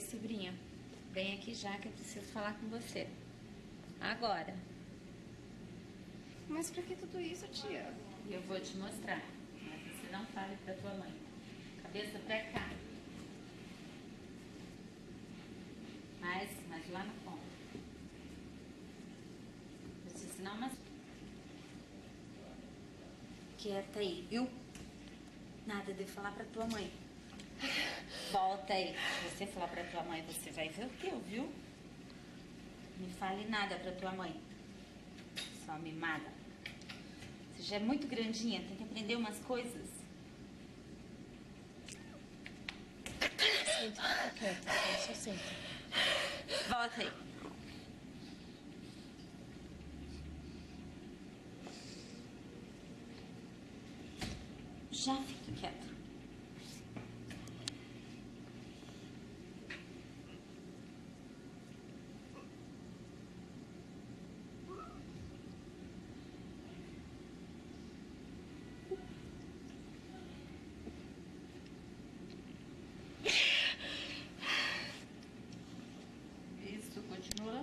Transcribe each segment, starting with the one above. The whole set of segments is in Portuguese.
sobrinha. Vem aqui já que eu preciso falar com você. Agora. Mas pra que tudo isso, tia? Eu vou te mostrar. Mas você não fale pra tua mãe. Cabeça pra cá. Mais, mais lá no fundo. Vou te ensinar umas... Quieta aí, viu? Nada de falar pra tua mãe. Volta aí. Se você falar pra tua mãe, você vai ver o teu, viu? Não fale nada pra tua mãe. Só mimada. Você já é muito grandinha, tem que aprender umas coisas. Senta, fica quieta, só senta. Volta aí. Já fica quieta. Isso,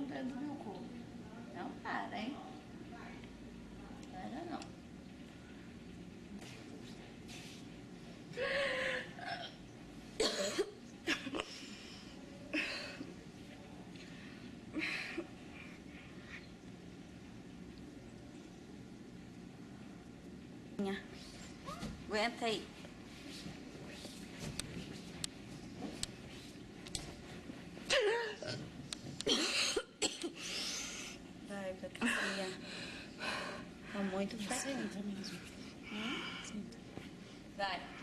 continua lambendo meu corpo. Não para, hein? Para não. Aguenta aí. Vai, Patrícia. Tá muito fraquinho. Senta mesmo. Senta. Vai. Vai.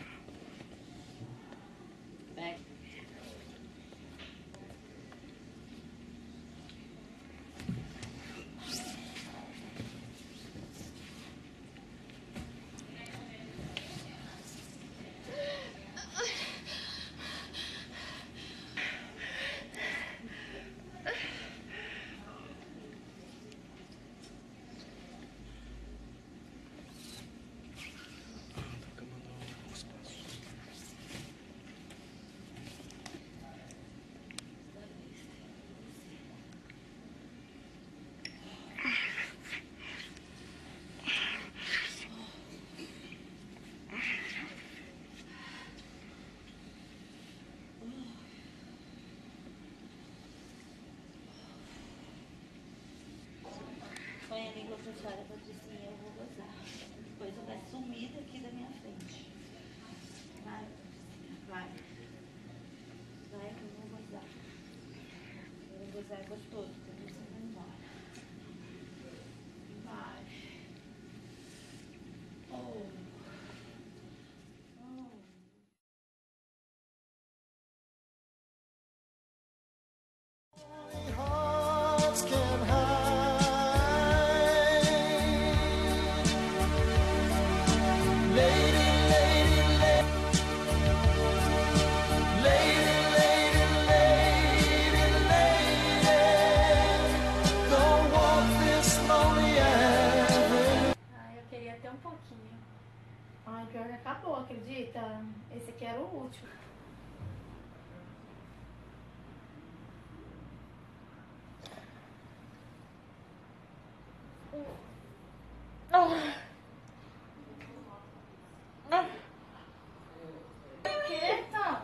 Põe a língua pra fora, Patricinha, eu vou gozar. Depois vai sumir daqui da minha frente. Vai, vai. Vai que eu vou gozar. Eu vou gozar é gostoso, pior que acabou, acredita? Esse aqui era o último. Quieta!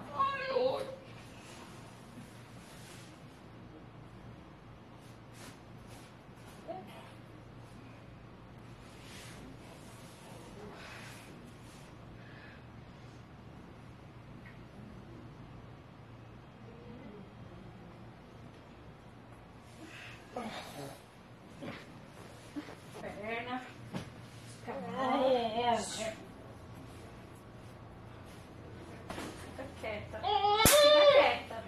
Perna. Ai, Fica quieta. Fica quieta.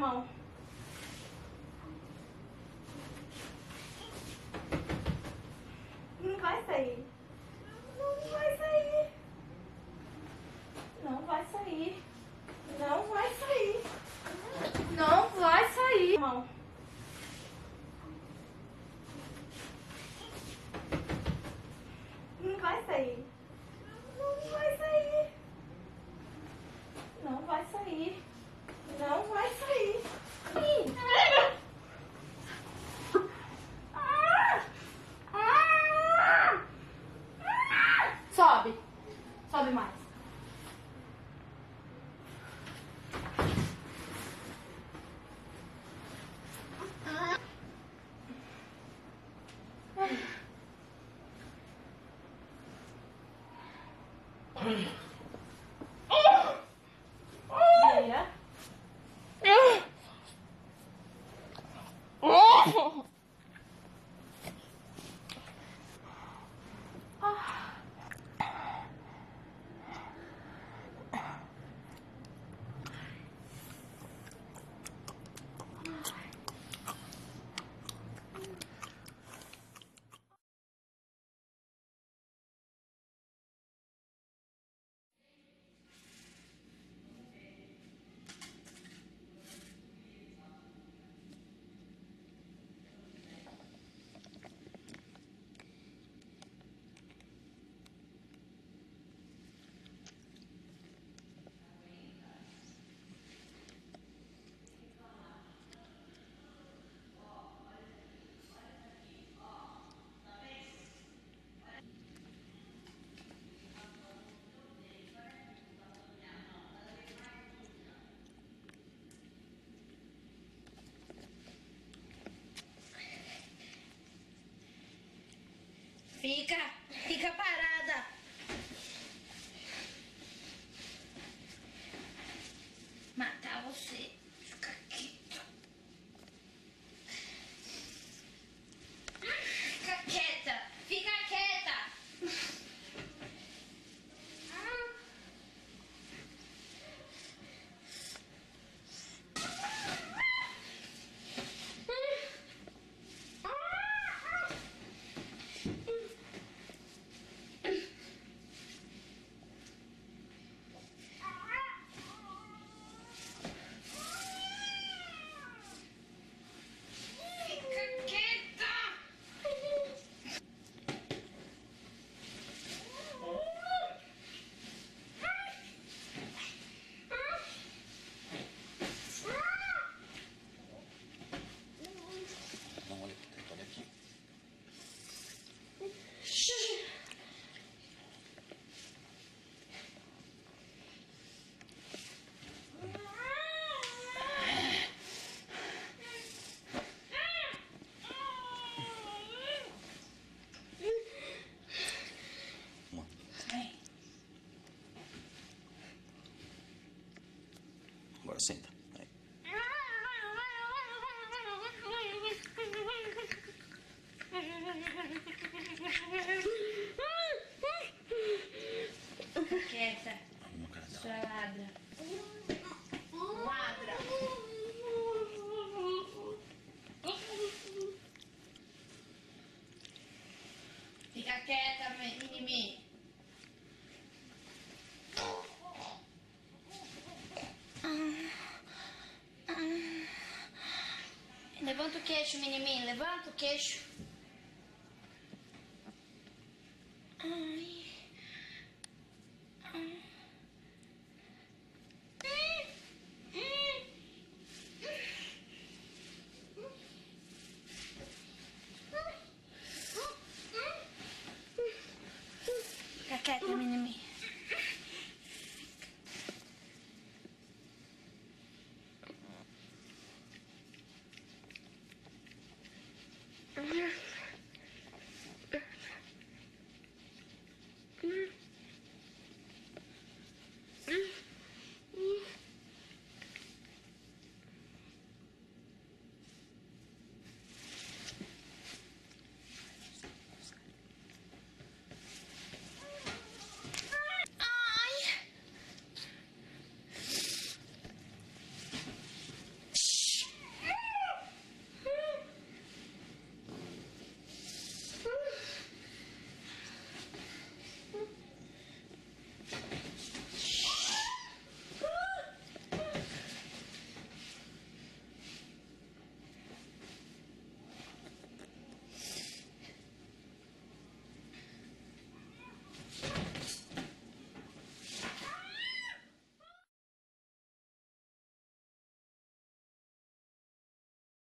Mão. Não vai sair. Não vai sair. Não vai sair. Não vai sair. Não vai sair. Mão. Não vai sair. Não vai sair. Não vai sair. Não vai sair. Sobe. Sobe mais. Senta. Aí. queijo mini-mini, levanta o queixo.